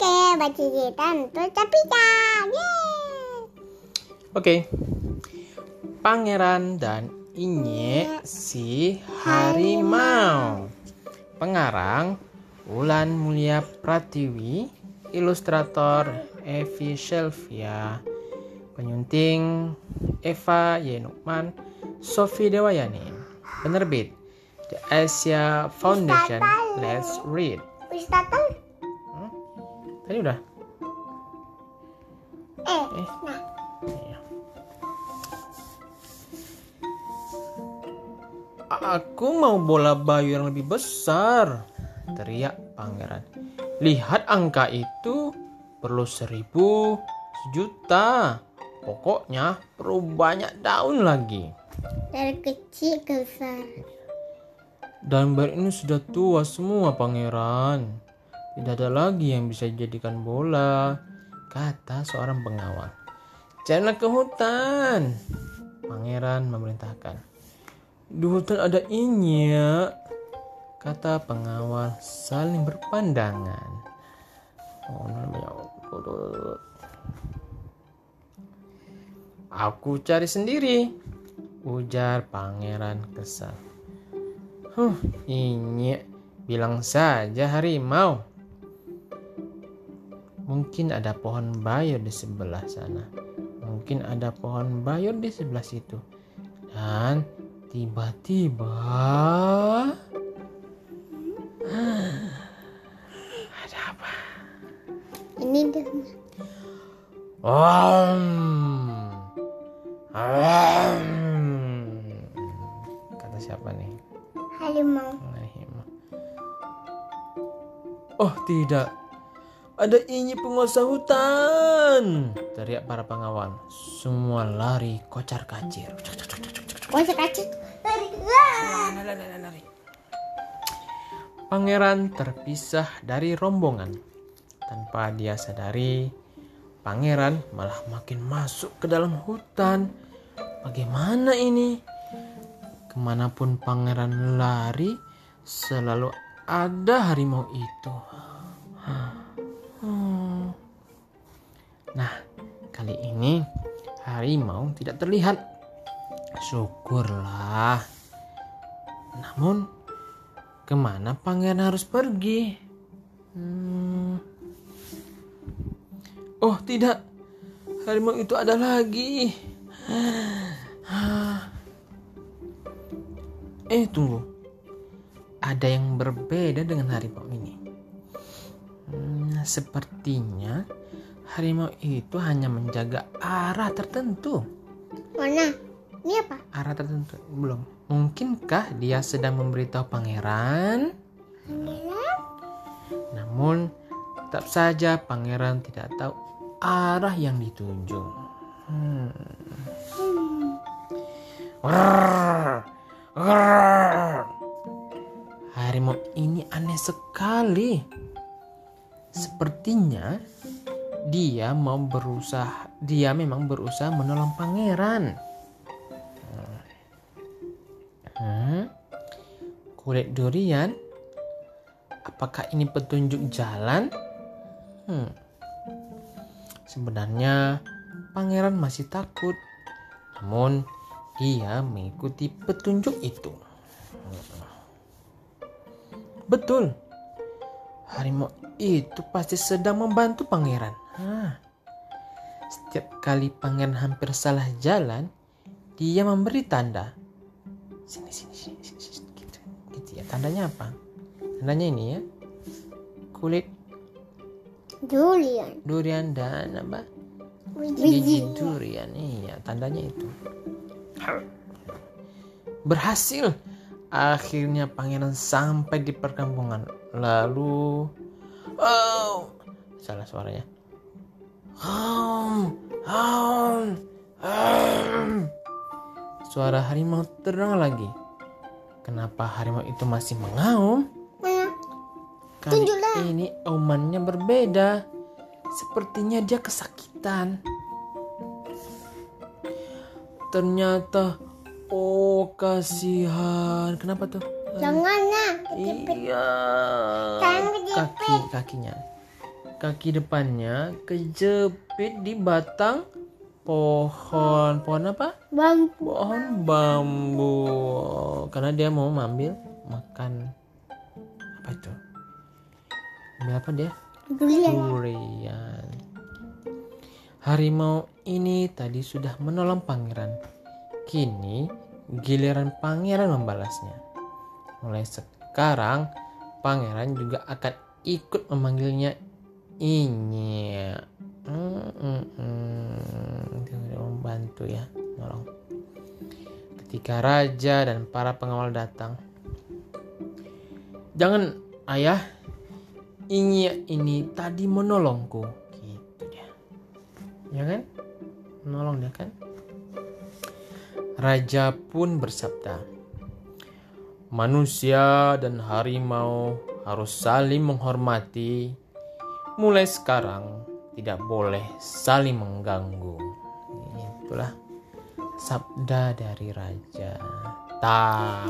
Oke, baca cerita untuk Capika. Yeay. Oke. Pangeran dan Inye si harimau. Pengarang Wulan Mulia Pratiwi, ilustrator Evi Shelvia, penyunting Eva Yenukman, Sofi Dewayani, penerbit The Asia Foundation. Let's read. Tadi udah. eh, Eh. nah, Iya. Aku mau bola bayu yang lebih besar, teriak pangeran. Lihat angka itu perlu seribu, sejuta. Pokoknya perlu banyak daun lagi. dari kecil ke besar. Dan bayi ini sudah tua semua pangeran. Tidak ada lagi yang bisa dijadikan bola, kata seorang pengawal. Janganlah ke hutan. Pangeran memerintahkan. Di hutan ada inya, kata pengawal saling berpandangan. Oh. Aku cari sendiri, ujar pangeran kesal. Huh, ini bilang saja harimau. Mungkin ada pohon bayur di sebelah sana. Mungkin ada pohon bayur di sebelah situ. Dan tiba-tiba ada apa? Ini dia. Om. Om. Kata siapa nih? Harimau. Oh tidak, ada ini penguasa hutan! Teriak para pengawal. Semua lari kocar kacir. Wajah kacil. Lari. Wah. Pangeran terpisah dari rombongan. Tanpa dia sadari, pangeran malah makin masuk ke dalam hutan. Bagaimana ini? Ke mana pun pangeran lari, selalu ada harimau itu. Hmm. Nah, kali ini harimau tidak terlihat. Syukurlah. Namun, ke mana pangeran harus pergi? Hmm. Oh tidak, harimau itu ada lagi. Eh tunggu, ada yang berbeda dengan harimau ini. Hmm, sepertinya harimau itu hanya menjaga arah tertentu. Mana? Ini apa? Arah tertentu belum. Mungkinkah dia sedang memberitahu pangeran? Pangeran. Namun tetap saja pangeran tidak tahu arah yang dituju. Hmm. Grrr. Harimau ini aneh sekali. Sepertinya dia mau berusaha, dia memang berusaha menolong pangeran. Hmm. Kulit durian Apakah ini petunjuk jalan? Hmm. Sebenarnya pangeran masih takut. Namun dia mengikuti petunjuk itu. Betul. Harimau itu pasti sedang membantu pangeran. Hah. Setiap kali pangeran hampir salah jalan, dia memberi tanda. Sini, sini, sini, sini, sini. Gitu, gitu ya. Tandanya apa? Tandanya ini ya. Kulit Durian. durian dan apa? Biji. Durian. Iya, tandanya itu. Berhasil. Akhirnya pangeran sampai di perkampungan. Lalu Oh, salah suaranya. Hom, hom, hom. Suara harimau terdengar lagi. Kenapa harimau itu masih mengaum? Mana? Kali Tunjuklah. ini aumannya berbeda. Sepertinya dia kesakitan. Ternyata, oh kasihan. Kenapa tuh? Jangan. Iya. Jangan kejepit. Kaki kakinya. Kaki depannya kejepit di batang pohon. Pohon apa? Bang. Pohon bambu. Karena dia mau mengambil makan apa itu? Ambil apa dia? Durian. Durian. Harimau ini tadi sudah menolong pangeran. Kini giliran pangeran membalasnya. Mulai sekarang pangeran juga akan ikut memanggilnya Inya. Hmm, hmm, membantu ya, nolong. Ketika raja dan para pengawal datang, jangan ayah, Inya ini tadi menolongku. Gitu dia. Ya kan? Menolong dia kan? Raja pun bersabda, manusia dan harimau harus saling menghormati. Mulai sekarang tidak boleh saling mengganggu. Itulah sabda dari raja. Ta.